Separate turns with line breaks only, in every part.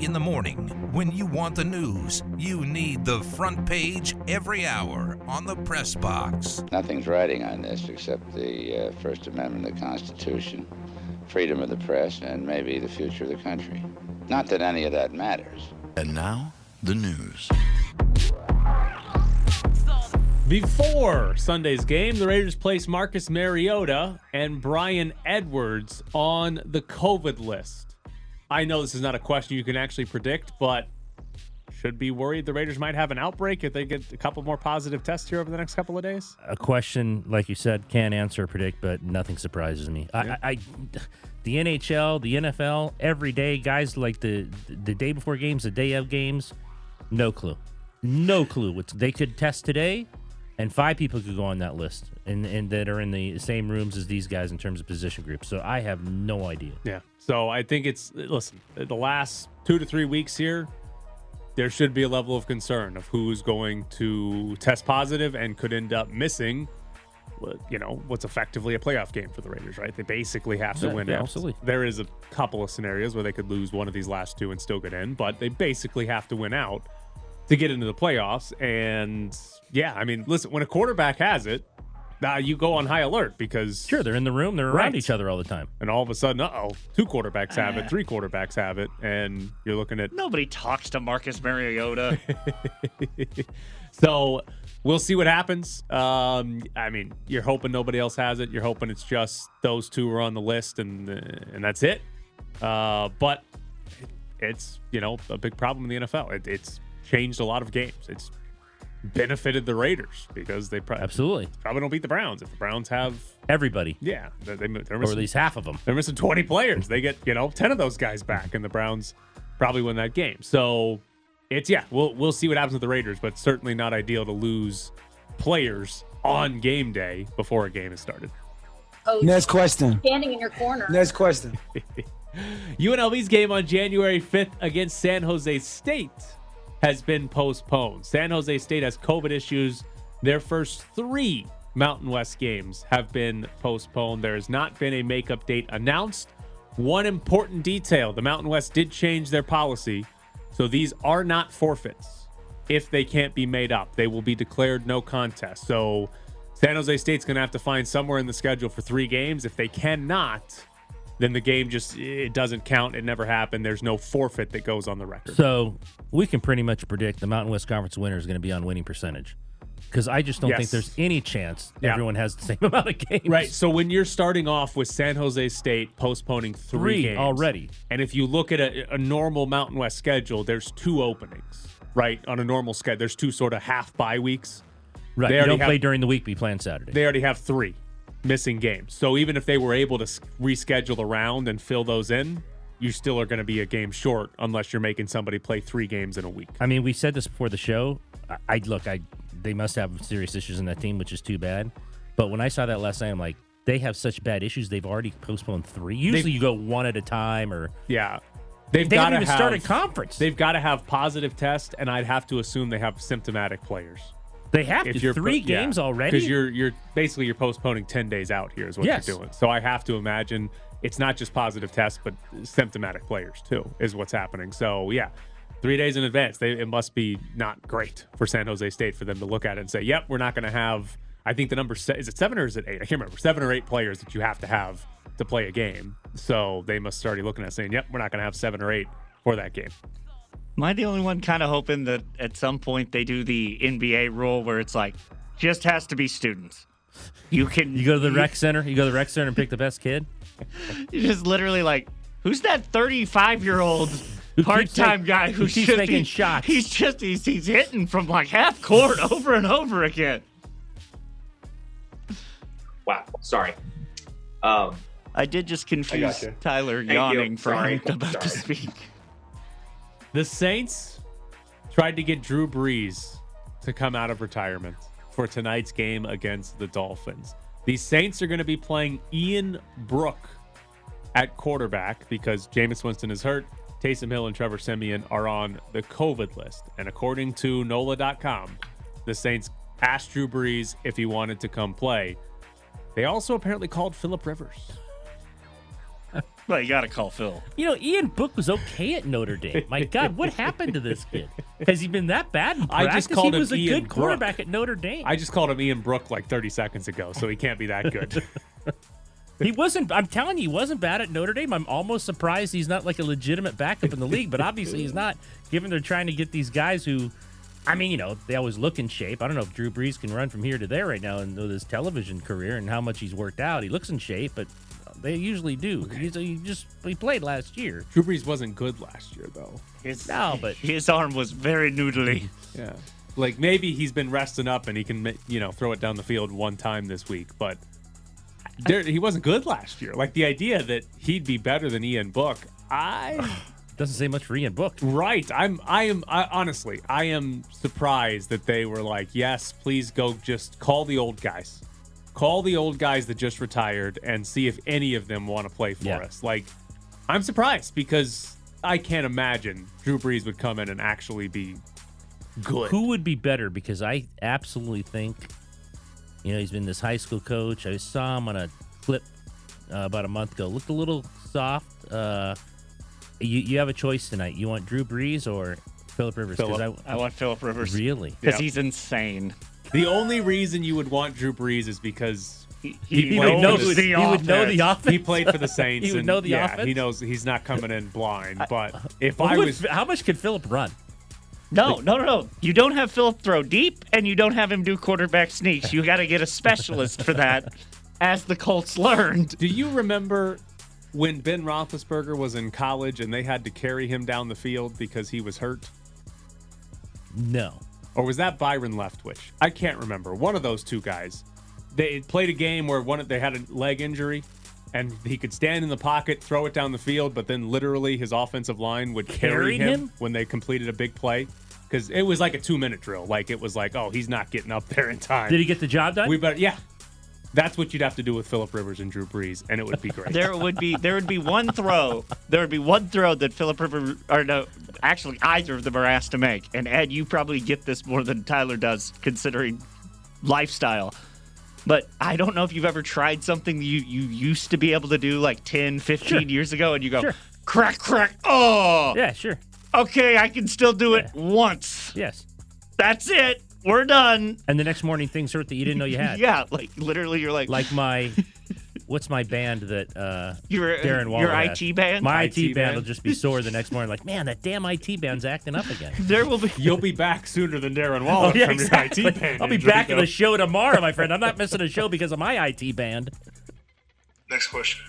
In the morning, when you want the news, you need the front page every hour on the press box.
Nothing's riding on this except the uh, First Amendment of the Constitution, freedom of the press, and maybe the future of the country. Not that any of that matters.
And now, the news.
Before Sunday's game, the Raiders placed Marcus Mariota and Brian Edwards on the COVID list. I know this is not a question you can actually predict, but should be worried the Raiders might have an outbreak if they get a couple more positive tests here over the next couple of days.
A question, like you said, can't answer or predict, but nothing surprises me. I, I, the NHL, the NFL, every day, guys like the the day before games, the day of games, no clue, no clue. What they could test today, and five people could go on that list, and and that are in the same rooms as these guys in terms of position groups. So I have no idea.
Yeah. So I think it's listen, the last two to three weeks here, there should be a level of concern of who's going to test positive and could end up missing. what- You know what's effectively a playoff game for the Raiders, right? They basically have to
Yeah,
win
yeah,
out.
absolutely.
There is a couple of scenarios where they could lose one of these last two and still get in, but they basically have to win out to get into the playoffs. And yeah, I mean, listen, when a quarterback has it, uh, you go on high alert because
Sure, they're in the room, they're around
Right.
each other all the time.
and all of a sudden, uh oh, two quarterbacks have
Uh.
it, three quarterbacks have it, and you're looking at.
Nobody talks to Marcus Mariota.
so we'll see what happens. Um, I mean, you're hoping nobody else has it. You're hoping it's just those two are on the list, and uh, and that's it. Uh, but it's you know a big problem in the NFL. It, it's changed a lot of games. It's benefited the Raiders because they pro-
Absolutely,
probably don't beat the Browns if the Browns have
everybody,
yeah they, they, they're
or
missing
at least half of them.
They're missing 20 players. They get, you know, 10 of those guys back, and the Browns probably win that game. So it's yeah, we'll we'll see what happens with the Raiders, but certainly not ideal to lose players on game day before a game has started.
coach
Next question.
standing in your corner.
Next question.
UNLV's game on January 5th against San Jose State has been postponed. San Jose State has COVID issues. Their first three Mountain West games have been postponed. There has not been a makeup date announced. One important detail the Mountain West did change their policy. So these are not forfeits if they can't be made up. They will be declared no contest. So San Jose State's going to have to find somewhere in the schedule for three games. If they cannot, then the game just it doesn't count. It never happened. There's no forfeit that goes on the record.
So we can pretty much predict the Mountain West Conference winner is going to be on winning percentage. Because I just don't think there's any chance
Yeah.
everyone has the same amount of games.
Right. So when you're starting off with San Jose State postponing three,
Three
games
already.
and if you look at a, a normal Mountain West schedule, there's two openings. Right on a normal schedule, there's two sort of half bye weeks.
Right.
They
You don't
have-
play during the week, but you play on Saturday.
They already have three missing games. So even if they were able to reschedule around and fill those in, you still are going to be a game short unless you're making somebody play three games in a week.
I mean, we said this before the show. I, I look, I they must have serious issues in that team, which is too bad. But when I saw that last night, I'm like, they have such bad issues. They've already postponed three. Usually, you go one at a time, or
Yeah. They've
they
got to have,
started conference.
They've got to have positive tests, and I'd have to assume they have symptomatic players.
They have to three games already.
because you're you're basically you're postponing ten days out here is what
Yes.
you're doing. So I have to imagine it's not just positive tests, but symptomatic players too is what's happening. So yeah, three days in advance, they, it must be not great for San Jose State for them to look at it and say, "Yep, we're not going to have." I think the number se- is it seven or is it eight? I can't remember. Seven or eight players that you have to have to play a game. So they must start looking at saying, "Yep, we're not going to have seven or eight for that game."
Am I the only one kind of hoping that at some point they do the NBA rule where it's like, just has to be students? You can.
you go to the rec center. You go to the rec center and pick the best kid.
You're just literally like, who's that 35 year old part time guy
who
who's
keeps
just
making
he-
shots?
He's just he's, he's hitting from like half court over and over again.
Wow, sorry. Um,
I did just confuse. Tyler
you.
yawning for
Sorry.
him about to speak.
The Saints tried to get Drew Brees to come out of retirement for tonight's game against the Dolphins. The Saints are going to be playing Ian Brook at quarterback because Jameis Winston is hurt. Taysom Hill and Trevor Siemian are on the COVID list. And according to NOLA.com, the Saints asked Drew Brees if he wanted to come play. They also apparently called Philip Rivers.
Well, you got to call Phil.
You know, Ian Book was okay at Notre Dame. My God, what happened to this kid? Has he been that bad in
I just called
he
him
was a
Ian
good quarterback
Brook.
at Notre Dame.
I just called him Ian Brook like 30 seconds ago, so he can't be that good.
He wasn't. I'm telling you, he wasn't bad at Notre Dame. I'm almost surprised he's not like a legitimate backup in the league. But obviously, he's not. Given they're trying to get these guys who, I mean, you know, they always look in shape. I don't know if Drew Brees can run from here to there right now and with his television career and how much he's worked out. He looks in shape, but they usually do. He's, he just he played last year.
Drew Brees wasn't good last year, though.
His,
No, but-
his arm was very noodly.
Yeah. Like maybe he's been resting up and he can, you know, throw it down the field one time this week, but there, he wasn't good last year. Like the idea that he'd be better than Ian Book, I
Doesn't say much for Ian Book.
right. I'm I am I, honestly I am surprised that they were like, yes, please go just call the old guys, call the old guys that just retired and see if any of them want to play for
Yeah.
us. Like, I'm surprised because I can't imagine Drew Brees would come in and actually be good.
Who would be better? Because I absolutely think, you know, he's been this high school coach. I saw him on a clip uh, about a month ago. Looked a little soft. Uh, you you have a choice tonight. You want Drew Brees or Philip Rivers? 'Cause
Phillip.
I want Philip Rivers.
Really?
Because
Yeah.
he's insane.
The only reason you would want Drew Brees is because
He,
He
he
would
knows
know-
the
he would know the
offense.
offense.
he played for the Saints.
He would
and
know the
yeah,
offense?
He knows he's not coming in blind. But uh, if
What
I
would-
was,
how much could Philip run?
No, no, no, no. You don't have Philip throw deep, and you don't have him do quarterback sneaks. You got to get a specialist for that, as the Colts learned.
do you remember when Ben Roethlisberger was in college and they had to carry him down the field because he was hurt?
No.
Or was that Byron Leftwich? I can't remember. One of those two guys. They played a game where one of, they had a leg injury and he could stand in the pocket, throw it down the field, but then literally his offensive line would carry him,
him?
when they completed a big play. Because it was like a two minute drill. Like it was like, oh, he's not getting up there in time.
Did he get the job done?
We better, yeah. That's what you'd have to do with Philip Rivers and Drew Brees, and it would be great.
There would be there would be one throw. There would be one throw that Philip Rivers or no, actually either of them are asked to make. And Ed, you probably get this more than Tyler does, considering lifestyle. But I don't know if you've ever tried something you you used to be able to do like 10, 15
Sure.
years ago, and you go
Sure.
crack crack. Oh,
yeah, sure.
okay, I can still do it once.
Yes.
That's it. We're done.
And the next morning, things hurt that you didn't know you had.
Yeah, like literally, you're like
Like my, what's my band that uh,
your
Darren Waller
your
has?
IT band.
My
IT
IT, band
band?
will just be sore the next morning. Like, man, that damn IT band's acting up again.
there will be
You'll be back sooner than Darren Waller
yeah,
from
exactly.
your IT band.
I'll be
injury,
back in the show tomorrow, my friend. I'm not missing a show because of my IT band.
Next question.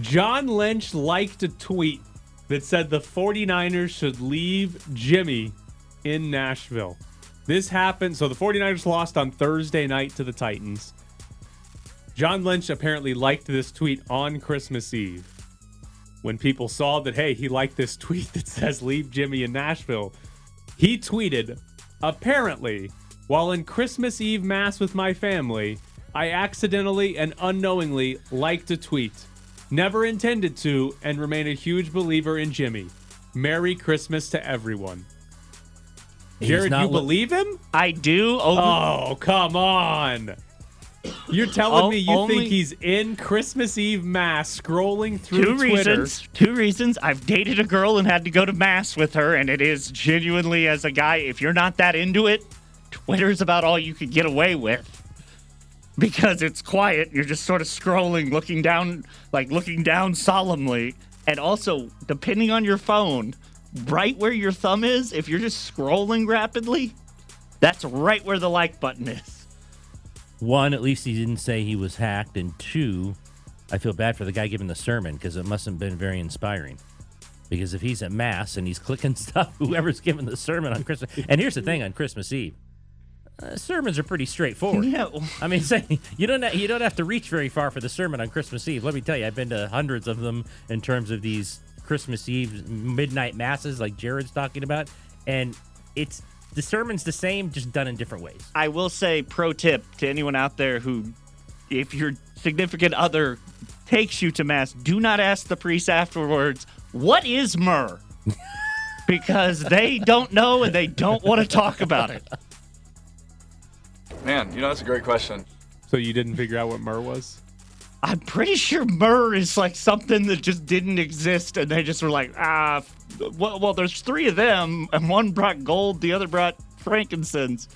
John Lynch liked a tweet that said the 49ers should leave Jimmy in Nashville. This happened. So the 49ers lost on Thursday night to the Titans. John Lynch apparently liked this tweet on Christmas Eve. When people saw that, hey, he liked this tweet that says leave Jimmy in Nashville, he tweeted, apparently, while in Christmas Eve Mass with my family, I accidentally and unknowingly liked a tweet. Never intended to, and remain a huge believer in Jimmy. Merry Christmas to everyone.
He's
Jared,
not
you
lo-
believe him?
I do. Only,
Oh, come on. You're telling
O-
me you
only-
think he's in Christmas Eve Mass scrolling through
two
Twitter?
reasons. Two reasons. I've dated a girl and had to go to mass with her, and it is genuinely as a guy. If you're not that into it, Twitter's about all you could get away with. Because it's quiet, you're just sort of scrolling, looking down, like looking down solemnly. And also, depending on your phone, right where your thumb is, if you're just scrolling rapidly, that's right where the like button is.
One, at least he didn't say he was hacked, and two, I feel bad for the guy giving the sermon because it must have been very inspiring. Because if he's at mass and he's clicking stuff, whoever's giving the sermon on Christmas, and here's the thing on Christmas Eve, uh, sermons are pretty straightforward.
Yeah.
I mean, say you don't ha- you don't have to reach very far for the sermon on Christmas Eve. Let me tell you, I've been to hundreds of them in terms of these Christmas Eve midnight masses, like Jared's talking about, and it's the sermon's the same, just done in different ways.
I will say, pro tip to anyone out there who, if your significant other takes you to mass, do not ask the priest afterwards, what is myrrh? because they don't know and they don't want to talk about it.
Man, you know that's a great question.
So you didn't figure out what myrrh was?
I'm pretty sure myrrh is like something that just didn't exist, and they just were like, ah, well, well there's three of them, and one brought gold, the other brought frankincense.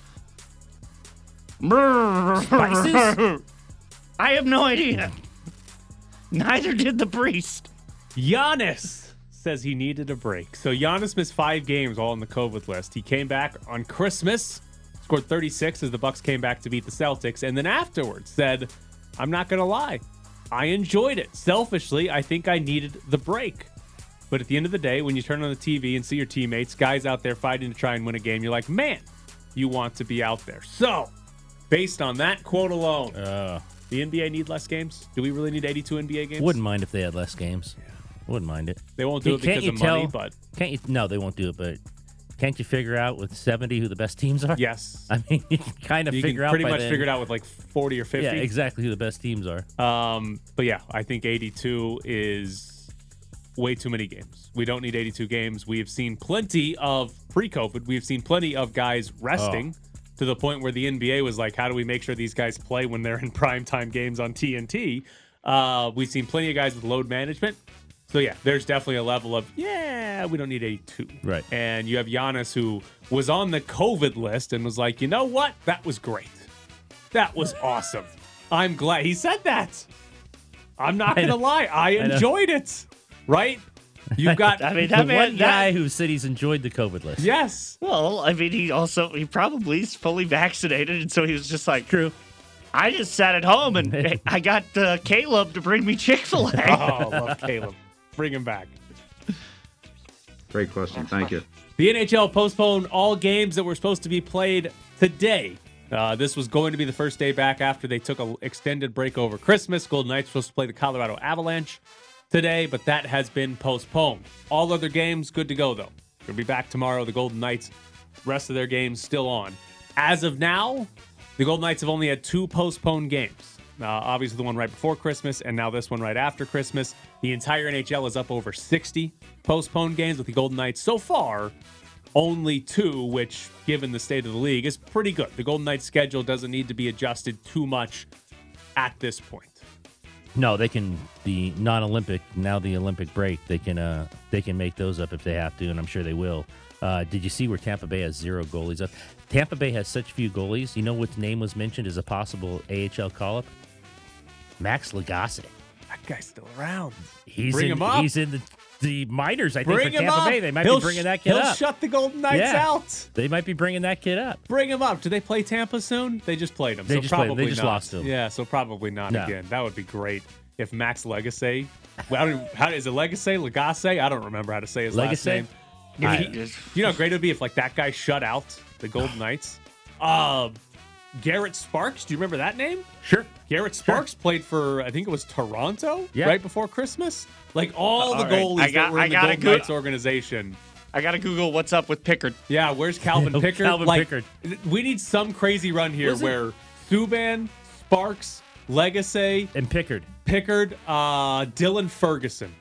myrrh.
Spices?
I have no idea. Neither did the priest.
Giannis says he needed a break. So Giannis missed five games all on the COVID list. He came back on Christmas, scored 36 as the Bucks came back to beat the Celtics, and then afterwards said, "I'm not gonna lie, I enjoyed it. Selfishly, I think I needed the break." But at the end of the day, when you turn on the TV and see your teammates, guys out there fighting to try and win a game, you're like, man, you want to be out there. So, based on that quote alone,
Uh,
the NBA need less games? Do we really need 82 NBA games?
wouldn't mind if they had less games. Yeah. Wouldn't mind it.
They won't do it because of
tell?
money, but
Can't you? No, they won't do it. But can't you figure out with seventy who the best teams are?
yes.
I mean, you can kind of
you
figure
can
out
pretty much
then.
figure it out with like 40 or 50.
Yeah, exactly who the best teams are.
Um, but yeah, I think 82 is way too many games. We don't need 82 games. We have seen plenty of pre-COVID. We've seen plenty of guys resting
Oh.
to the point where the NBA was like, "How do we make sure these guys play when they're in prime time games on TNT?" Uh, we've seen plenty of guys with load management. So yeah, there's definitely a level of yeah, we don't need 82.
Right.
And you have Giannis who was on the COVID list and was like, you know what? That was great. That was awesome. I'm glad he said that. I'm not gonna
know.
lie, I
know.
enjoyed it. Right? You've got
I mean,
The
that man,
one guy
that-
who said he's enjoyed the COVID list.
yes.
well, I mean, he also he probably is fully vaccinated, and so he was just like,
True.
I just sat at home and I got uh, Caleb to bring me Chick Fil A.
Oh, love Caleb. Bring him back.
Great question. Thank you.
The NHL postponed all games that were supposed to be played today. Uh, this was going to be the first day back after they took an extended break over Christmas. Golden Knights supposed to play the Colorado Avalanche today, but that has been postponed. All other games good to go though. They'll be back tomorrow. The Golden Knights, rest of their games still on. As of now, the Golden Knights have only had two postponed games. Uh, obviously, the one right before Christmas, and now this one right after Christmas. The entire NHL is up over 60 postponed games with the Golden Knights so far only two, which, given the state of the league, is pretty good. The Golden Knights schedule doesn't need to be adjusted too much at this point.
No, they can the non-Olympic now the Olympic break. They can uh they can make those up if they have to, and I'm sure they will. Uh, did you see where Tampa Bay has zero goalies up? Tampa Bay has such few goalies. You know what name was mentioned as a possible AHL call-up? Max Lagace.
That guy's still around.
He's
Bring
in,
him up.
He's in the, the minors, I think,
Bring
for
him
Tampa
up.
Bay. They might
he'll
be bringing that kid
He'll
up.
shut the Golden Knights
Yeah.
out.
they might be bringing that kid up.
Bring him up. Do they play Tampa soon? They just played him.
They
so
just
probably
They just
not.
lost him.
Yeah, so probably not
No.
again. That would be great if Max Legacy. Well, how is it Legacy? Legasse? I don't remember how to say his last name.
He-
you know how great it would be if like that guy shut out the Golden Knights. Uh, Garrett Sparks. Do you remember that name?
Sure.
Garrett Sparks played for I think it was Toronto
Yeah.
right before Christmas. Like all the
All right.
goalies
I got-
that were
I
in the
gotta
Golden
go-
Knights organization.
I gotta Google what's up with Pickard.
Yeah, where's Calvin Pickard?
Calvin
like,
Pickard.
We need some crazy run here
Was it-
where Subban, Sparks, Legacy,
And Pickard.
Pickard, uh, Dylan Ferguson.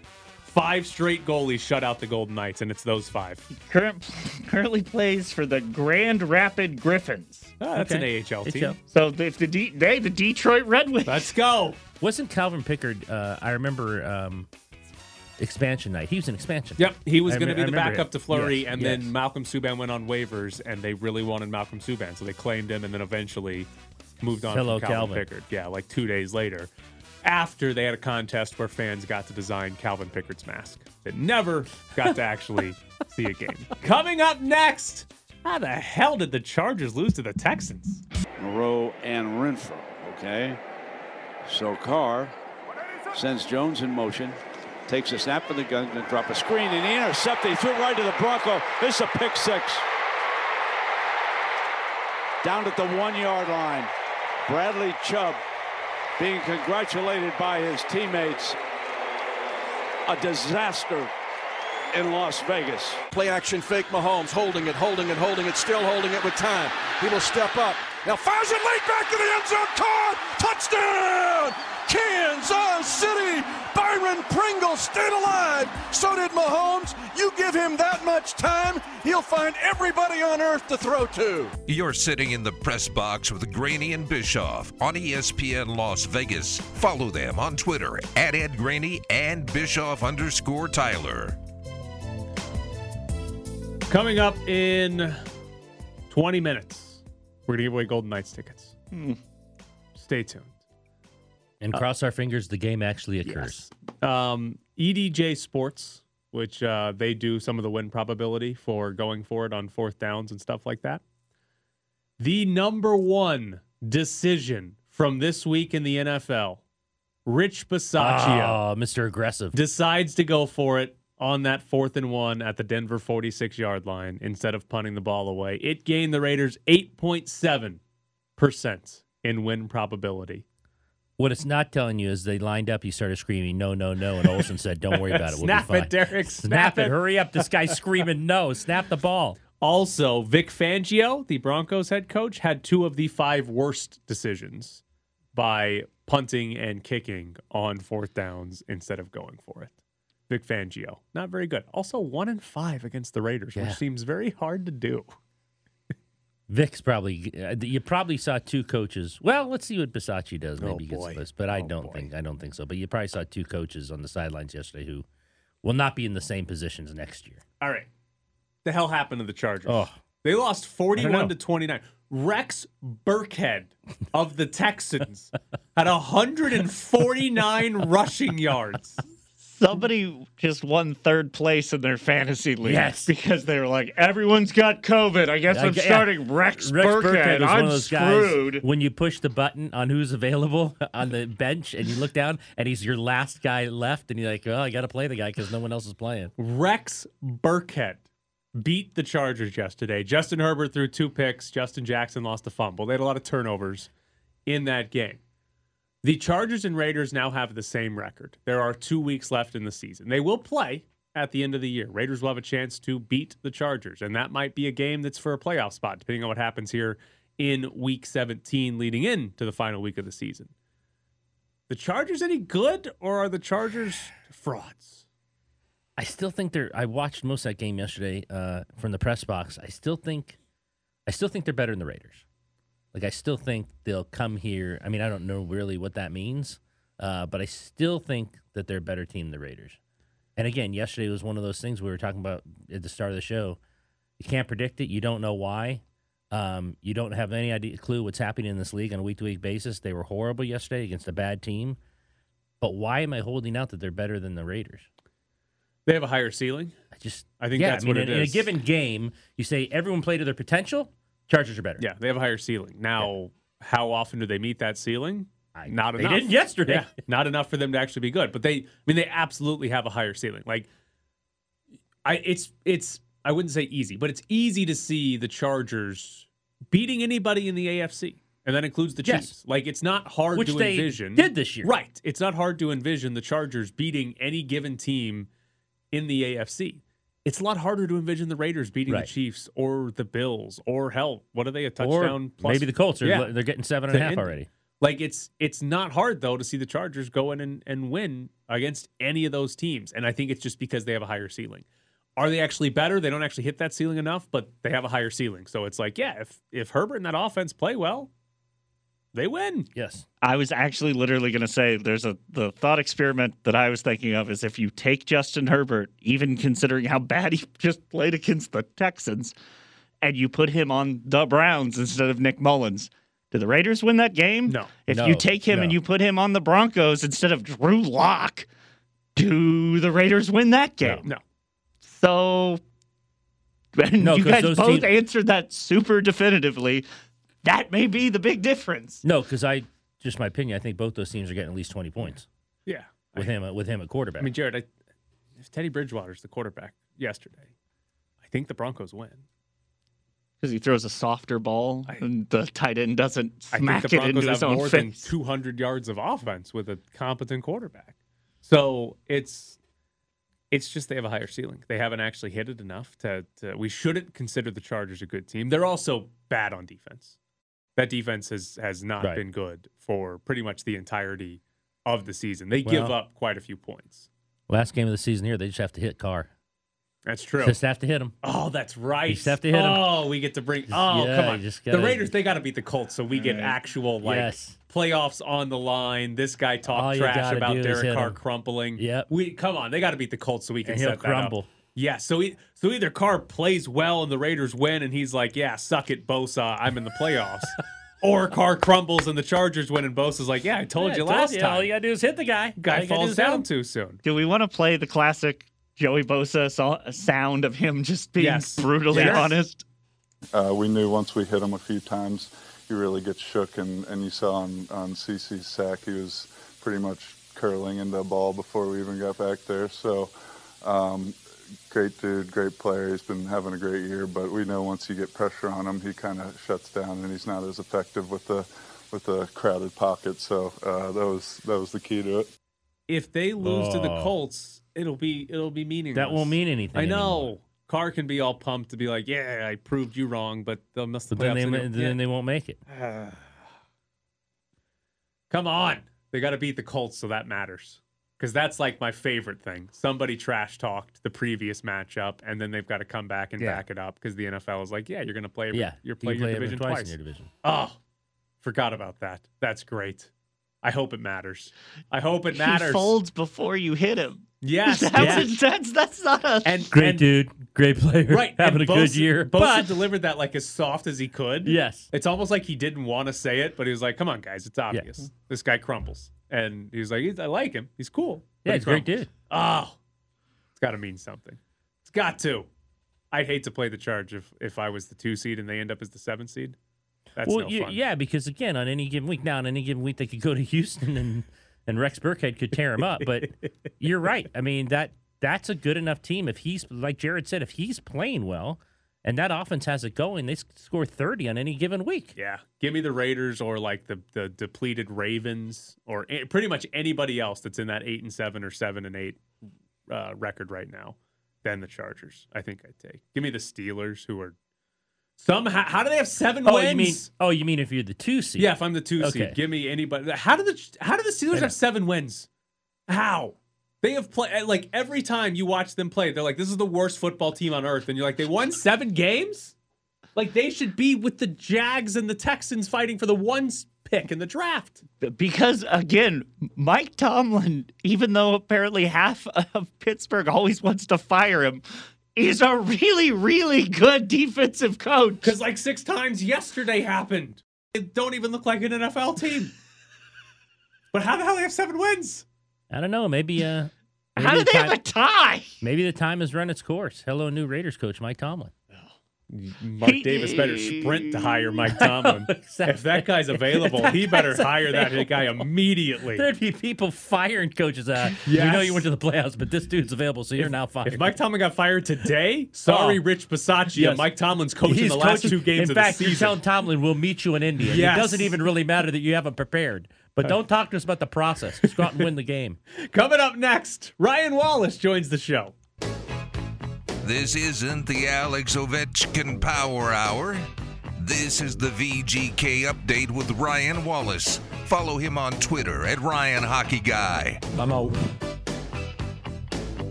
Five straight goalies shut out the Golden Knights, and it's those five.
Current, currently plays for the Grand Rapid Griffins.
Ah, that's
Okay.
an AHL team.
AHL.
So if the D, they the Detroit Red Wings.
Let's go.
Wasn't Calvin Pickard? Uh, I remember um, expansion night. He was an expansion.
Yep, he was going to be the backup
it.
to Fleury,
Yes,
and
yes.
then Malcolm Subban went on waivers, and they really wanted Malcolm Subban, so they claimed him, and then eventually moved on
Hello,
from Calvin,
Calvin.
Pickard. Yeah, like two days later, after they had a contest where fans got to design Calvin Pickard's mask. They never got to actually see a game. Coming up next, how the hell did the Chargers lose to the Texans?
Moreau and Renfrow. Okay. So Carr sends Jones in motion, takes a snap from the gun, and drop a screen, and he intercepted. He threw it right to the Bronco. This is a pick six. Down at the one yard line. Bradley Chubb being congratulated by his teammates. A disaster in Las Vegas.
Play action fake Mahomes, holding it, holding it, holding it, still holding it with time. He will step up. Now fires it late back to the end zone. Caught! Touchdown! Kansas City! Byron Pringle stayed alive. So did Mahomes. You give give him that much time, he'll find everybody on earth to throw to.
You're sitting in the press box with Graney and Bischoff on ESPN Las Vegas. Follow them on Twitter at Ed Graney and Bischoff underscore Tyler.
Coming up in 20 minutes, we're going to give away Golden Knights tickets. Hmm. Stay tuned.
And cross our fingers, the game actually occurs.
Um, EDJ Sports, which uh, they do some of the win probability for going for it on fourth downs and stuff like that. The number one decision from this week in the NFL, Rich Bisaccia
Oh, Mr. Aggressive.
decides to go for it on that fourth and one at the Denver 46 yard line instead of punting the ball away. It gained the Raiders 8.7% in win probability.
What it's not telling you is they lined up. He started screaming, "No, no, no!" And Olson said, "Don't worry about it. We'll
Snap
be fine."
it, Derek.
Snap,
Snap
it.
it.
Hurry up! This guy's screaming, "No!" Snap the ball.
Also, Vic Fangio, the Broncos head coach, had two of the five worst decisions by punting and kicking on fourth downs instead of going for it. Vic Fangio, not very good. Also, one and five against the Raiders,
Yeah.
which seems very hard to do.
Vic's probably. Uh, you probably saw two coaches. Well, let's see what Bisacci does.
Oh,
Maybe he gets this, but I
Oh,
don't
boy.
think. I don't think so. But you probably saw two coaches on the sidelines yesterday who will not be in the same positions next year.
All right. The hell happened to the Chargers?
Oh.
They lost 41 to 29. Rex Burkhead of the Texans had 149 rushing yards.
Somebody just won third place in their fantasy league.
Yes.
Because they were like, everyone's got COVID. I guess
I
I'm
yeah.
starting Rex,
Rex
Burkhead.
Burkhead
I'm
one of those
screwed.
guys when you push the button on who's available on the bench and you look down and he's your last guy left and you're like, well, I got to play the guy because no one else is playing.
Rex Burkhead beat the Chargers yesterday. Justin Herbert threw two picks. Justin Jackson lost a fumble. They had a lot of turnovers in that game. The Chargers and Raiders now have the same record. There are two weeks left in the season. They will play at the end of the year. Raiders will have a chance to beat the Chargers, and that might be a game that's for a playoff spot, depending on what happens here in week 17 leading into the final week of the season. The Chargers any good, or are the Chargers frauds?
I still think they're. I watched most of that game yesterday uh, from the press box. I still think, I still think they're better than the Raiders. Like I still think they'll come here. I mean, I don't know really what that means, uh, but I still think that they're a better team than the Raiders. And again, yesterday was one of those things we were talking about at the start of the show. You can't predict it. You don't know why. Um, you don't have any idea, clue what's happening in this league on a week to week basis. They were horrible yesterday against a bad team. But why am I holding out that they're better than the Raiders?
They have a higher ceiling.
I just
I think
yeah,
that's
I mean,
what
in,
it
in a given game, you say everyone played to their potential. Chargers are better.
Yeah, they have a higher ceiling. Now, how often do they meet that ceiling? not
they
enough.
didn't yesterday.
Yeah, not enough for them to actually be good. But they, I mean, they absolutely have a higher ceiling. Like, I, it's, it's, I wouldn't say easy, but it's easy to see the Chargers beating anybody in the AFC, and that includes the
Yes.
Chiefs. Like, it's not hard
Which
to
they
envision.
did this year.
right? It's not hard to envision the Chargers beating any given team in the AFC. It's a lot harder to envision the Raiders beating
Right.
the Chiefs or the Bills or hell, what are they a
Or
touchdown? plus?
maybe the Colts are
Yeah.
they're getting seven and a half
end
already.
Like it's it's not hard though to see the Chargers go in and, and win against any of those teams, and I think it's just because they have a higher ceiling. Are they actually better? They don't actually hit that ceiling enough, but they have a higher ceiling. So it's like, yeah, if if Herbert and that offense play well, they win.
Yes.
I was actually literally going to say there's a the thought experiment that I was thinking of is if you take Justin Herbert, even considering how bad he just played against the Texans, and you put him on the Browns instead of Nick Mullens, do the Raiders win that game?
No.
If
No,
you take him and you put him on the Broncos instead of Drew Lock, do the Raiders win that game?
No.
So and
No,
you
'cause
guys both
team-
answered that super definitively. That may be the big difference.
No, because I just my opinion. I think both those teams are getting at least twenty points
Yeah.
with him uh, with him at quarterback.
I mean, Jared, I, if Teddy Bridgewater's the quarterback yesterday, I think the Broncos win.
Because he throws a softer ball
I-
and the tight end doesn't
I
smack
think the
it into
Broncos
his
have
own
more than
face.
200 yards of offense with a competent quarterback. So it's it's just they have a higher ceiling. They haven't actually hit it enough to, to we shouldn't consider the Chargers a good team. They're also bad on defense. That defense has has not
Right.
been good for pretty much the entirety of the season. They give up quite a few points.
Last game of the season here, they just have to hit Carr.
That's true.
Just have to hit him.
Oh, that's right.
You just have to hit 'em.
Oh, we get to bring. Oh,
yeah,
come on.
just
the
gotta-
Raiders, they got to beat the Colts, so we get actual like
Yes.
playoffs on the line. This guy talked trash about Derek Carr crumpling.
Yep.
We come on, they got to beat the Colts so we can
And
that
crumble.
up. Yeah, so he, so either Carr plays well and the Raiders win, and he's like, "Yeah, suck it, Bosa, I'm in the playoffs," or Carr crumbles and the Chargers win, and Bosa's like, "Yeah, I told
Yeah,
you
I
last time."
All you gotta do is hit the guy.
Guy
you gotta do
falls
him.
down too soon.
Do we want to play the classic Joey Bosa so- sound of him just being
Yes.
brutally
Yes.
honest?
Uh, we knew once we hit him a few times, he really gets shook, and, and you saw on, on CC's sack, he was pretty much curling into a ball before we even got back there. So, um, great dude, great player. He's been having a great year, but we know once you get pressure on him, he kind of shuts down, and he's not as effective with the with the crowded pocket. So uh, that was that was the key to it.
If they lose to the
Oh.
Colts, it'll be it'll be meaningless.
That won't mean anything.
I know.
anymore.
Carr can be all pumped to be like, "Yeah, I proved you wrong," but they'll miss the
But then
playoffs.
they,
and they'll-
then
yeah.
they won't make it.
Come on, they got to beat the Colts, so that matters. Because that's like my favorite thing. Somebody trash talked the previous matchup, and then they've got to come back and
Yeah.
back it up because the NFL is like, "Yeah, you're going to play.
Yeah,
you're
you
playing
play
your
every-
division
twice
twice.
in your division.
Oh, forgot about that. That's great. I hope it matters. I hope it matters.
He folds before you hit him.
Yes,
That's,
yes.
that's, that's not a.
And
Great
and-
dude, great player,
right?
having
and
a good year.
Bosa
But
delivered that like as soft as he could.
yes,
It's almost like he didn't want to say it, but he was like, "Come on, guys, it's obvious. This guy crumbles." And he was like, "I like him. He's cool."
yeah,
he
he's a great dude.
Oh, it's got to mean something. It's got to. I'd hate to play the charge if if I was the two seed and they end up as the seven seed. That's
well,
no
you- yeah, because again, on any given week, now on any given week, they could go to Houston and and Rex Burkhead could tear him up. But you're right. I mean that that's a good enough team. If he's like Jared said, if he's playing well, and that offense has it going, they score thirty on any given week.
Yeah, give me the Raiders or like the the depleted Ravens or a- pretty much anybody else that's in that eight and seven or seven and eight uh, record right now. Then the Chargers. I think I'd take. Give me the Steelers, who are somehow. How do they have seven
Oh,
wins?
you mean oh, you mean if you're the two seed?
yeah, if I'm the two
Okay.
seed, give me anybody. How do the how do the Steelers have seven wins? How? They have played eh, like every time you watch them play, they're like, "This is the worst football team on earth," and you're like, "They won seven games." Like they should be with the Jags and the Texans fighting for the one pick in the draft.
because again, Mike Tomlin, even though apparently half of Pittsburgh always wants to fire him, is a really, really good defensive coach.
Because like six times yesterday happened. It don't even look like an NFL team. but how the hell they have seven wins?
I don't know. Maybe uh,
How
maybe
do
the
they have
time-
a tie?
Maybe the time has run its course. Hello, new Raiders coach Mike Tomlin.
Mark Davis better sprint to hire Mike Tomlin. If that guy's available, he better hire that guy immediately.
There'd be people firing coaches. Uh, We know you went to the playoffs, but this dude's available, so you're now fired.
If Mike Tomlin got fired today, sorry,
Oh.
Rich Bisaccia.
Yes.
Mike Tomlin's coaching
He's
the last
coaching-
two games
In
of
fact,
the
you're
season.
telling Tomlin, we'll meet you in India.
Yes.
It doesn't even really matter that you haven't prepared. But don't talk to us about the process. Just go out and win the game.
Coming up next, Ryan Wallace joins the show.
This isn't the Alex Ovechkin Power Hour. This is the VGK update with Ryan Wallace. Follow him on Twitter at Ryan Hockey Guy.
I'm out.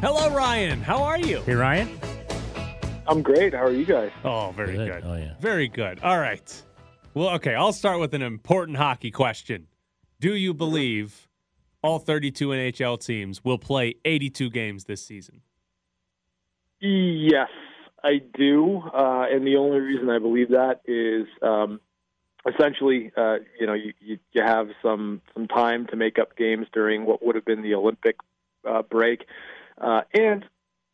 Hello, Ryan. How are you?
Hey, Ryan.
I'm great. How are you guys?
Oh, very
Good.
good.
Oh, yeah.
Very good. All right. Well, okay, I'll start with an important hockey question. Do you believe all 32 NHL teams will play 82 games this season?
Yes, I do. Uh, and the only reason I believe that is um, essentially, uh, you know, you, you, you have some, some time to make up games during what would have been the Olympic uh, break. Uh, and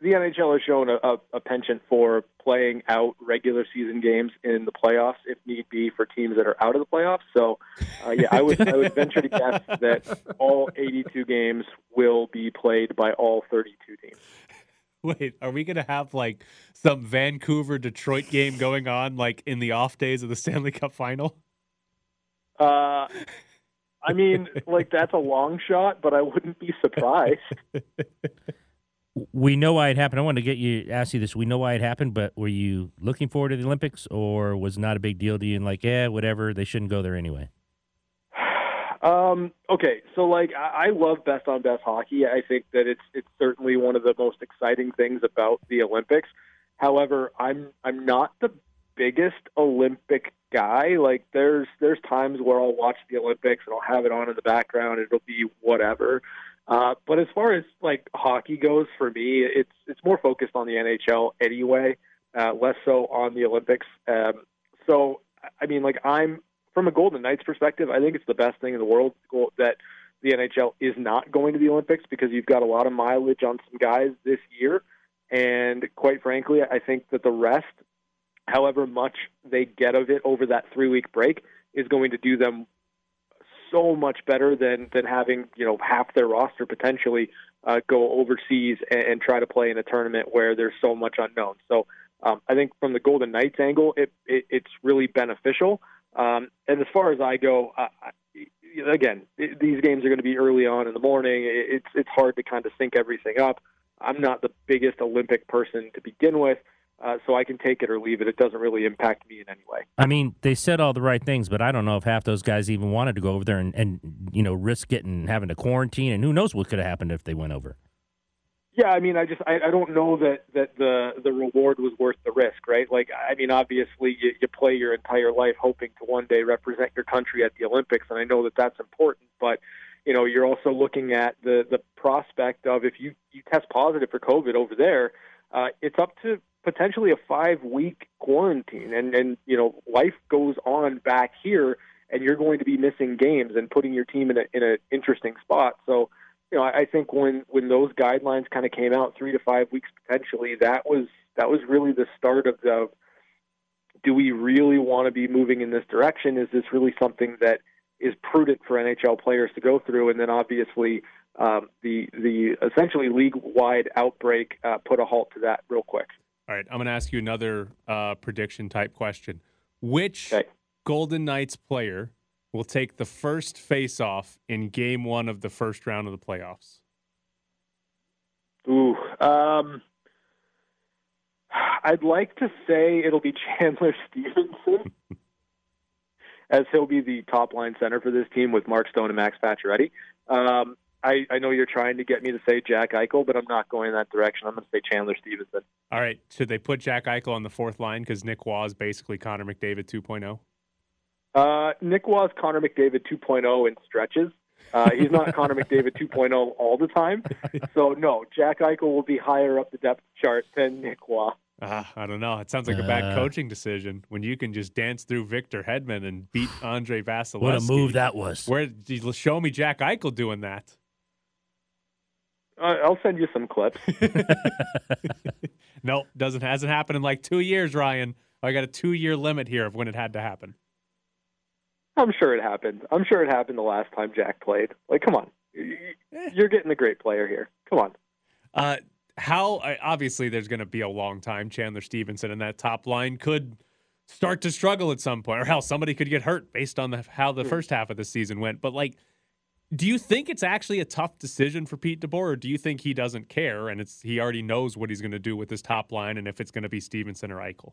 the NHL has shown a, a, a penchant for playing out regular season games in the playoffs, if need be, for teams that are out of the playoffs. So, uh, yeah, I would I would venture to guess that all 82 games will be played by all 32 teams.
Wait, are we going to have like some Vancouver Detroit game going on like in the off days of the Stanley Cup final?
Uh, I mean, like that's a long shot, but I wouldn't be surprised.
We know why it happened. I wanted to get you ask you this. We know why it happened, but were you looking forward to the Olympics, or was not a big deal to you? And like, yeah, whatever, they shouldn't go there anyway.
Um, okay, so like I, I love best on best hockey. I think that it's it's certainly one of the most exciting things about the Olympics. However, I'm I'm not the biggest Olympic guy. Like there's there's times where I'll watch the Olympics and I'll have it on in the background. And it'll be whatever. Uh, but as far as like hockey goes, for me, it's it's more focused on the NHL anyway, uh, less so on the Olympics. Um, so I mean, like I'm from a Golden Knights perspective, I think it's the best thing in the world that the NHL is not going to the Olympics because you've got a lot of mileage on some guys this year. And quite frankly, I think that the rest, however much they get of it over that three week break, is going to do them so much better than than having you know half their roster potentially uh, go overseas and, and try to play in a tournament where there's so much unknown. So um, I think from the Golden Knights angle, it, it it's really beneficial. Um, and as far as I go, uh, again, it, these games are going to be early on in the morning. It, it's it's hard to kind of sync everything up. I'm not the biggest Olympic person to begin with, uh, so I can take it or leave it. It doesn't really impact me in any way.
I mean, they said all the right things, but I don't know if half those guys even wanted to go over there and, and you know risk getting having to quarantine, and who knows what could have happened if they went over.
Yeah, I mean, I just I, I don't know that that the the reward was worth the risk, right? Like, I mean, obviously you, you play your entire life hoping to one day represent your country at the Olympics, and I know that that's important. But you know, you're also looking at the the prospect of if you you test positive for COVID over there, uh, it's up to potentially a five week quarantine, and and you know, life goes on back here, and you're going to be missing games and putting your team in a in an interesting spot. So you know, I think when when those guidelines kind of came out, three to five weeks potentially, that was that was really the start of the. Do we really want to be moving in this direction? Is this really something that is prudent for NHL players to go through? And then obviously, um, the the essentially league wide outbreak uh, put a halt to that real quick.
All right, I'm going to ask you another uh, prediction type question. Which okay. Golden Knights player will take the first face-off in Game One of the first round of the playoffs?
Ooh, um, I'd like to say it'll be Chandler Stephenson, as he'll be the top line center for this team with Mark Stone and Max Pacioretty. Um, I, I know you're trying to get me to say Jack Eichel, but I'm not going in that direction. I'm going to say Chandler Stephenson.
All right. Should they put Jack Eichel on the fourth line because Nick Waugh is basically Connor McDavid 2.0?
Uh, Nick was Connor McDavid 2.0 in stretches. Uh, he's not Connor McDavid 2.0 all the time. So, no, Jack Eichel will be higher up the depth chart than Nick Waugh.
Uh, I don't know. It sounds like a bad uh, coaching decision when you can just dance through Victor Hedman and beat Andrei Vasilevskiy.
What a move that was!
Where did you show me Jack Eichel doing that?
Uh, I'll send you some clips.
no, doesn't hasn't happened in like two years, Ryan. I got a two year limit here of when it had to happen.
I'm sure it happened. I'm sure it happened the last time Jack played. Like, come on, you're getting a great player here. Come on.
Uh, how obviously there's going to be a long time. Chandler Stephenson and that top line could start to struggle at some point, or how somebody could get hurt based on the, how the mm. first half of the season went. But like, do you think it's actually a tough decision for Pete DeBoer, or do you think he doesn't care and it's he already knows what he's going to do with his top line and if it's going to be Stephenson or Eichel?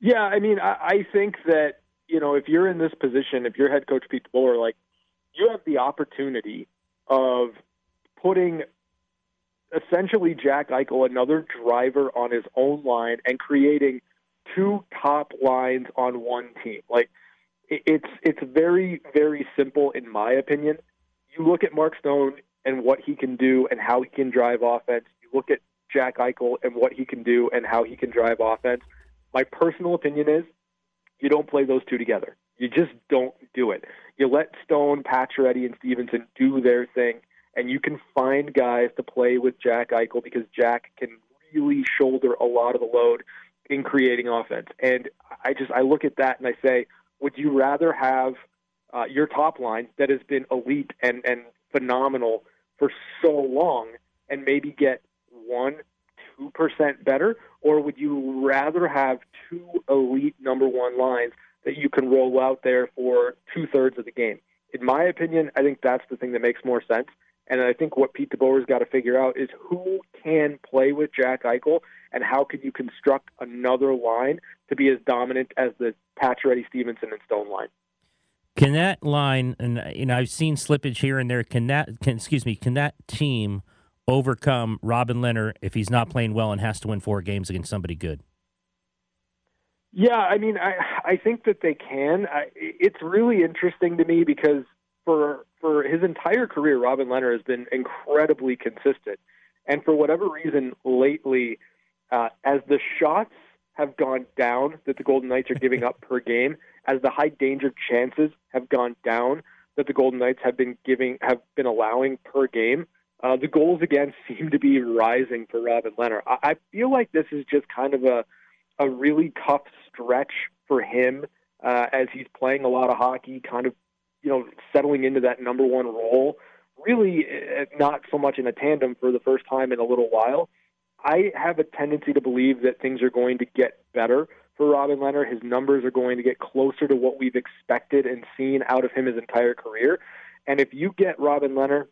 Yeah, I mean, I, I think that you know, if you're in this position, if you're head coach Pete DeBoer, like you have the opportunity of putting essentially Jack Eichel, another driver on his own line, and creating two top lines on one team. Like it's it's very very simple in my opinion. You look at Mark Stone and what he can do and how he can drive offense. You look at Jack Eichel and what he can do and how he can drive offense. My personal opinion is you don't play those two together. You just don't do it. You let Stone, Pacioretty, and Stephenson do their thing, and you can find guys to play with Jack Eichel because Jack can really shoulder a lot of the load in creating offense. And I just I look at that and I say, would you rather have uh, your top line that has been elite and and phenomenal for so long, and maybe get one, 2% better? Or would you rather have two elite number one lines that you can roll out there for two thirds of the game? In my opinion, I think that's the thing that makes more sense. And I think what Pete DeBoer's got to figure out is who can play with Jack Eichel and how can you construct another line to be as dominant as the Pacioretty, Stephenson, and Stone line.
Can that line, and you know, I've seen slippage here and there. Can that, can excuse me, can that team overcome Robin Lehner if he's not playing well and has to win four games against somebody good?
Yeah, I mean, I I think that they can. I, it's really interesting to me because for for his entire career, Robin Lehner has been incredibly consistent, and for whatever reason, lately, uh, as the shots have gone down that the Golden Knights are giving up per game, as the high danger chances have gone down that the Golden Knights have been giving have been allowing per game, uh, the goals again seem to be rising for Robin Lehner. I, I feel like this is just kind of a a really tough stretch for him uh, as he's playing a lot of hockey, kind of you know settling into that number one role. Really, uh, not so much in a tandem for the first time in a little while. I have a tendency to believe that things are going to get better for Robin Lehner. His numbers are going to get closer to what we've expected and seen out of him his entire career. And if you get Robin Lehner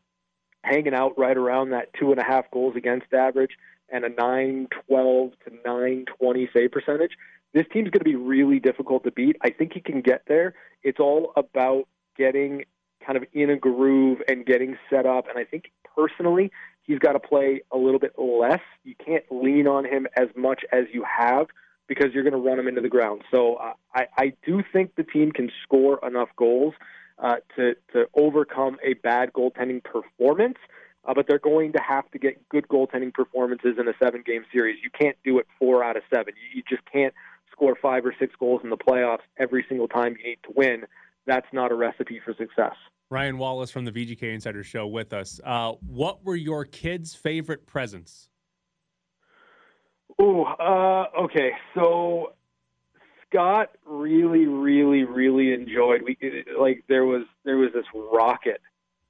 hanging out right around that two and a half goals against average and a 912 to 920 save percentage, this team's going to be really difficult to beat. I think he can get there. It's all about getting kind of in a groove and getting set up. And I think personally, he's got to play a little bit less. You can't lean on him as much as you have because you're going to run him into the ground. So uh, I, I do think the team can score enough goals uh, to to overcome a bad goaltending performance. Uh, but they're going to have to get good goaltending performances in a seven game series. You can't do it four out of seven. You, you just can't score five or six goals in the playoffs every single time you need to win. That's not a recipe for success.
Ryan Wallace from the VGK Insider Show with us. Uh, what were your kids' favorite presents?
Oh, uh, okay. So Scott really, really, really enjoyed. We like there was there was this rocket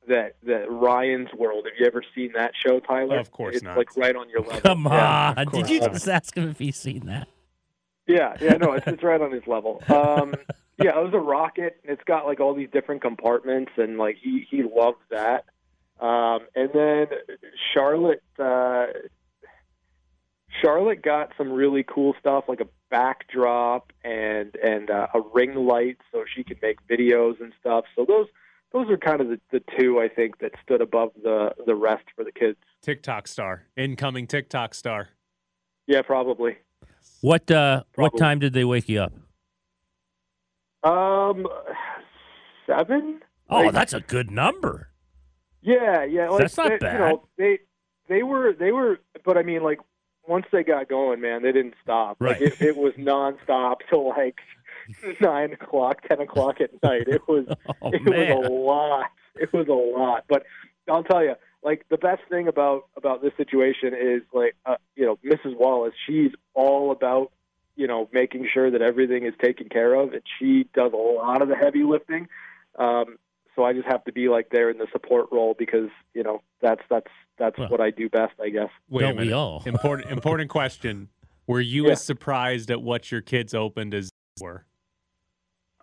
that that Ryan's World. Have you ever seen that show, Tyler?
Of course
it's
not.
like right on your level.
Come
Yeah,
on. Did you just ask him if he's seen that?
Yeah, yeah, no, it's it's right on his level. Um, yeah, it was a rocket. It's got like all these different compartments, and like he he loved that. Um, and then Charlotte, uh, Charlotte got some really cool stuff like a backdrop and and uh, a ring light, so she could make videos and stuff. So those those are kind of the, the two I think that stood above the the rest for the kids.
TikTok star, incoming TikTok star.
Yeah, probably.
What uh what time did they wake you up?
Um, seven.
Oh,
Like,
that's a good number.
Yeah, yeah. Like,
That's not
they,
bad.
You know, they they were they were, but I mean, like once they got going, man, they didn't stop.
Right.
Like it, it was nonstop till like nine o'clock, ten o'clock at night. It was
Oh,
it
man.
was a lot. It was a lot. But I'll tell you, like the best thing about about this situation is like uh, you know Mrs. Wallace. She's all about you know making sure that everything is taken care of, and she does a lot of the heavy lifting. Um, so I just have to be like there in the support role because you know that's that's that's
Well.
what I do best, I guess.
Wait a
Don't we
minute.
all?
Important important question. Were you
Yeah.
as surprised at what your kids opened as were?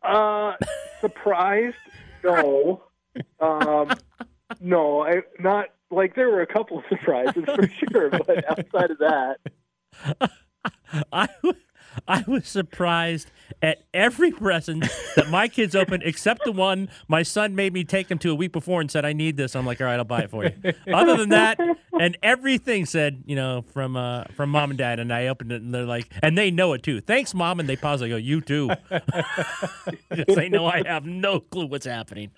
Uh, surprised? No. Um, no, I not like there were a couple of surprises for sure, but outside of that,
I, w- I was surprised at every present that my kids opened, except the one my son made me take him to a week before and said, "I need this." I'm like, "All right, I'll buy it for you." Other than that, and everything said, you know, from uh, from mom and dad, and I opened it, and they're like, and they know it too. Thanks, mom, and they pause. I go, "You too," because they know I have no clue what's happening.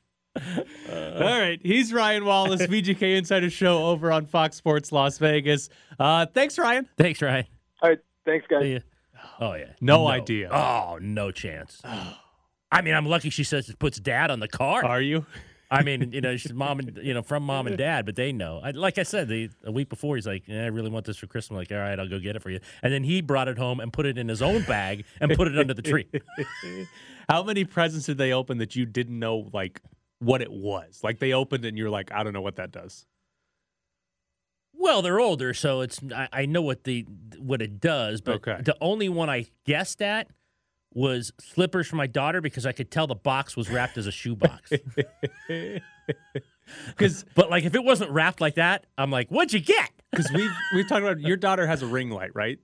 All right. He's Ryan Wallace, VGK Insider Show over on Fox Sports Las Vegas. Uh, thanks, Ryan.
Thanks, Ryan.
all right, thanks guys.
Oh yeah,
No idea.
Oh, no chance. I mean, I'm lucky she says it puts dad on the car.
Are you?
I mean, you know, she's mom and you know from mom and dad, but they know. I, like I said, the a week before, he's like, yeah, "I really want this for Christmas." I'm like, all right, I'll go get it for you. And then he brought it home and put it in his own bag and put it under the tree.
How many presents did they open that you didn't know like what it was? Like they opened it and you're like, I don't know what that does.
Well, they're older, so it's I, I know what the what it does. But
Okay.
the only one I guessed at was slippers for my daughter because I could tell the box was wrapped as a shoebox.
Because
but like if it wasn't wrapped like that, I'm like, what'd you get?
because we've we've talked about your daughter has a ring light, right?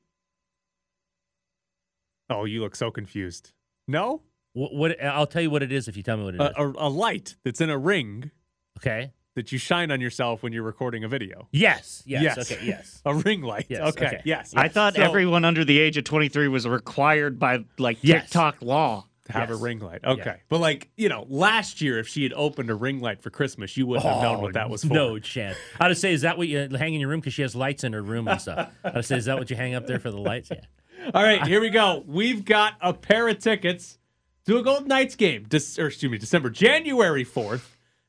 Oh, you look so confused. No?
What, what? I'll tell you what it is if you tell me what it is.
A, a, a light that's in a ring
okay.
That you shine on yourself when you're recording a video.
Yes. Yes.
Yes.
Okay. Yes.
A ring light.
Yes,
okay.
okay.
Yes.
I thought
So-
everyone under the age of 23 was required by like
Yes.
TikTok law.
to have
Yes.
a ring light. Okay.
Yeah.
But like, you know, last year if she had opened a ring light for Christmas, you wouldn't have known what that oh, was for.
Oh, No chance. I would say, is that what you uh, hang in your room? Because she has lights in her room and stuff. I would say, is that what you hang up there for the lights? Yeah.
All right, here we go. We've got a pair of tickets to a Golden Knights game. Dec- or excuse me, December, January 4th.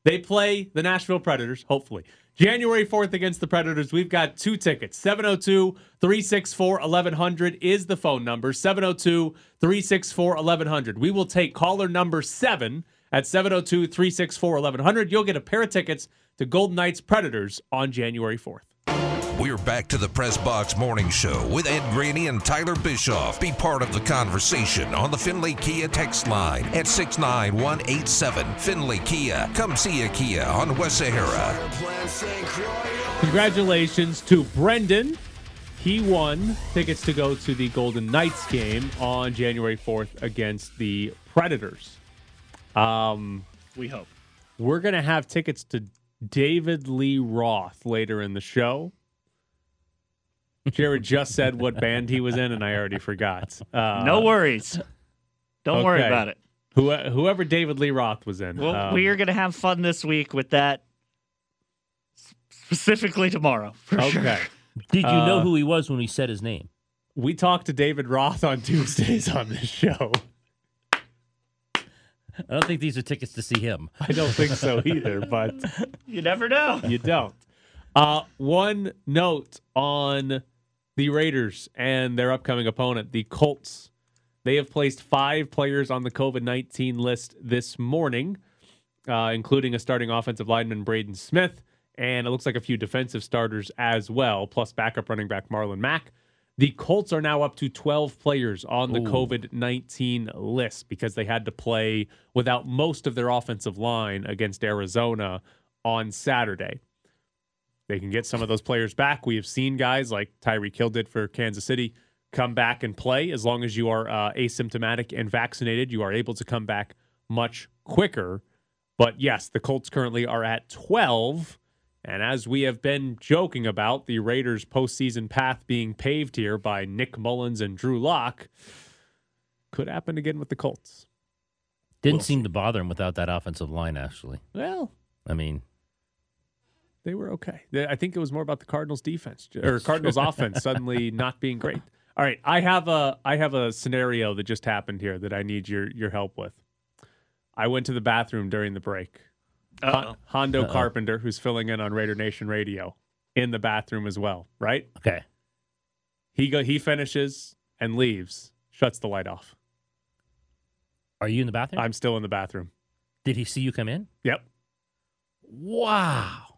They play the Nashville Predators, hopefully. January 4th against the Predators. We've got two tickets. 702 364 1100 is the phone number. 702 364 1100. We will take caller number seven at 702 364 1100. You'll get a pair of tickets to Golden Knights Predators on January 4th.
We're back to the Press Box Morning Show with Ed Graney and Tyler Bischoff. Be part of the conversation on the Findlay Kia text line at 69187. Findlay Kia. Come see a Kia on West Sahara.
Congratulations to Brendan. He won tickets to go to the Golden Knights game on January 4th against the Predators. Um,
We hope.
we're going to have tickets to David Lee Roth later in the show. Jared just said what band he was in, and I already forgot. Uh,
no worries. Don't worry about it.
Who, whoever David Lee Roth was in.
Well,
Um,
we are going to have fun this week with that, specifically tomorrow. For sure.
Did you know
Uh,
who he was when we said his name?
We talked to David Roth on Tuesdays on this show.
I don't think these are tickets to see him.
I don't think so either, but
You never know.
you don't. Uh, one note on the Raiders and their upcoming opponent, the Colts. They have placed five players on the COVID 19 list this morning, uh, including a starting offensive lineman, Braden Smith, and it looks like a few defensive starters as well, plus backup running back Marlon Mack. The Colts are now up to 12 players on the COVID 19 list because they had to play without most of their offensive line against Arizona on Saturday. They can get some of those players back. We have seen guys like Tyreek Hill did for Kansas City come back and play. As long as you are uh, asymptomatic and vaccinated, you are able to come back much quicker. But yes, the Colts currently are at 12. And as we have been joking about, the Raiders' postseason path being paved here by Nick Mullens and Drew Lock could happen again with the Colts.
Didn't
We'll
seem to bother him without that offensive line, actually.
Well,
I mean,
they were okay. I think it was more about the Cardinals defense or Cardinals offense suddenly not being great. All right, I have a I have a scenario that just happened here that I need your your help with. I went to the bathroom during the break.
Uh-oh.
Hondo
Uh-oh.
Carpenter, who's filling in on Raider Nation Radio, in the bathroom as well. Right?
okay.
He go he finishes and leaves, shuts the light off.
Are you in the bathroom?
I'm still in the bathroom.
Did he see you come in?
Yep.
Wow.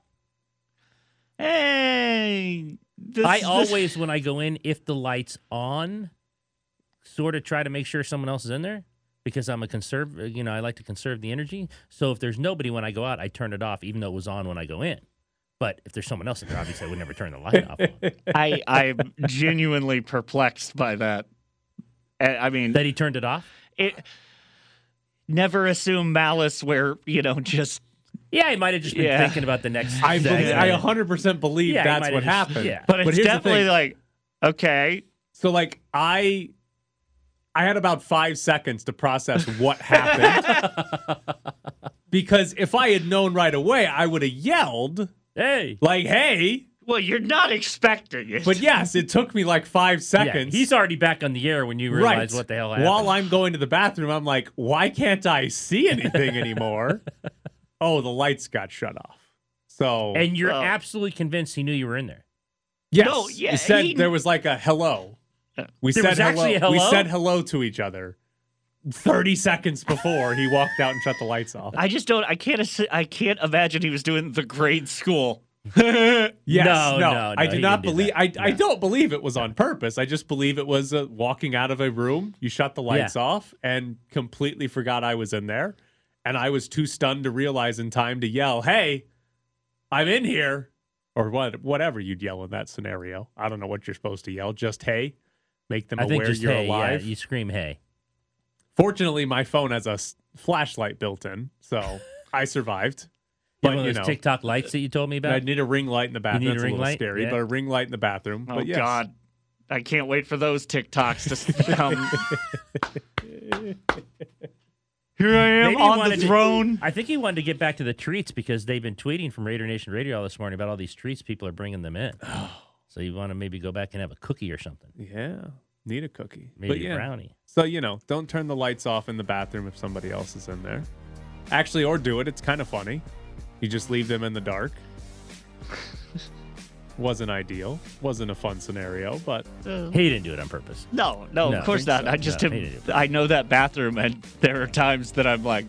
Hey. this-
I
this-
always, when I go in, if the light's on, sort of try to make sure someone else is in there because I'm a conserve. You know, I like to conserve the energy. So if there's nobody when I go out, I turn it off, even though it was on when I go in. But if there's someone else in there, obviously I would never turn the light off.
I, I'm genuinely perplexed by that. I I mean,
that he turned it off.
it never assume malice where you know just
Yeah, he might have just been
Yeah.
thinking about the next.
I
day.
believe, I 100% believe
Yeah, he
that's
might
what
have just-
happened.
yeah.
but it's
here's the
definitely
thing.
like okay
So like I I had about 5 seconds to process what happened. because if I had known right away, I would have yelled
Hey,
like, "Hey!"
well you're not expecting it
But yes, it took me like 5
yeah,
seconds.
he's already back on the air when you realize what the hell happened.
While I'm going to the bathroom, I'm like, "Why can't I see anything anymore?" oh, the lights got shut off. So
and you're
Well-
absolutely convinced he knew you were in there.
Yes.
No, yeah,
he said
he-
there was like a hello. We
There
said
was actually
hello. We said hello to each other. Thirty seconds before he walked out and shut the lights off.
i just don't i can't i can't imagine he was doing the grade school
Yes,
No,
no,
no,
I do not
didn't do
believe.
that.
I, I don't believe it was on purpose. I just believe it was uh, walking out of a room. You shut the lights off and completely forgot I was in there, and I was too stunned to realize in time to yell, "Hey, I'm in here," or what, whatever you'd yell in that scenario. I don't know what you're supposed to yell. Just "Hey," make them
I think
aware
just
you're
hey,
alive.
yeah, you scream hey.
Fortunately, my phone has a s- flashlight built in, so I survived.
You
But
have one
you
of
know,
those TikTok lights that you told me about.
I need a ring light in the bathroom.
need a
That's
ring
little
light?
scary,
Yeah.
but a ring light in the bathroom.
Oh
but yes.
God, I can't wait for those TikToks to come. Here I am
Maybe he
on
wanted
the
to-
throne.
I think he wanted to get back to the treats because they've been tweeting from Raider Nation Radio all this morning about all these treats people are bringing them in. so you want to maybe go back and have a cookie or something.
Yeah, need a cookie.
Maybe
but
a brownie.
So you know, don't turn the lights off in the bathroom if somebody else is in there. Actually, or do it. It's kind of funny. You just leave them in the dark. Wasn't ideal. Wasn't a fun scenario, but mm.
He didn't do it on purpose.
No, no,
No,
of course
think
not.
so.
I just
No,
am,
didn't.
I know that bathroom, and there are times that I'm like,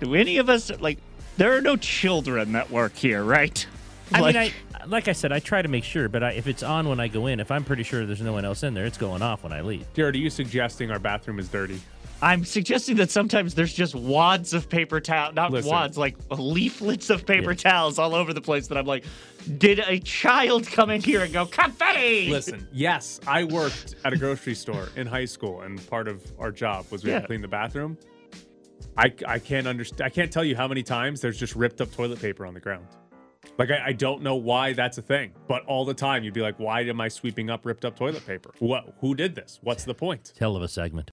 do any of us like? There are no children that work here, right?
I
Like-
mean, I like I said, I try to make sure, but I, if it's on when I go in, if I'm pretty sure there's no one else in there, it's going off when I leave.
Jared, are you suggesting our bathroom is dirty?
I'm suggesting that sometimes there's just wads of paper towel, not
Listen.
wads, like leaflets of paper towels all over the place. That I'm like, did a child come in here and go confetti?
Listen, yes, I worked at a grocery store in high school, and part of our job was we had to clean the bathroom. I, I can't understand. I can't tell you how many times there's just ripped up toilet paper on the ground. Like I, I don't know why that's a thing, but all the time you'd be like, "Why am I sweeping up ripped up toilet paper? What? Who did this? What's the point?"
Hell of a segment.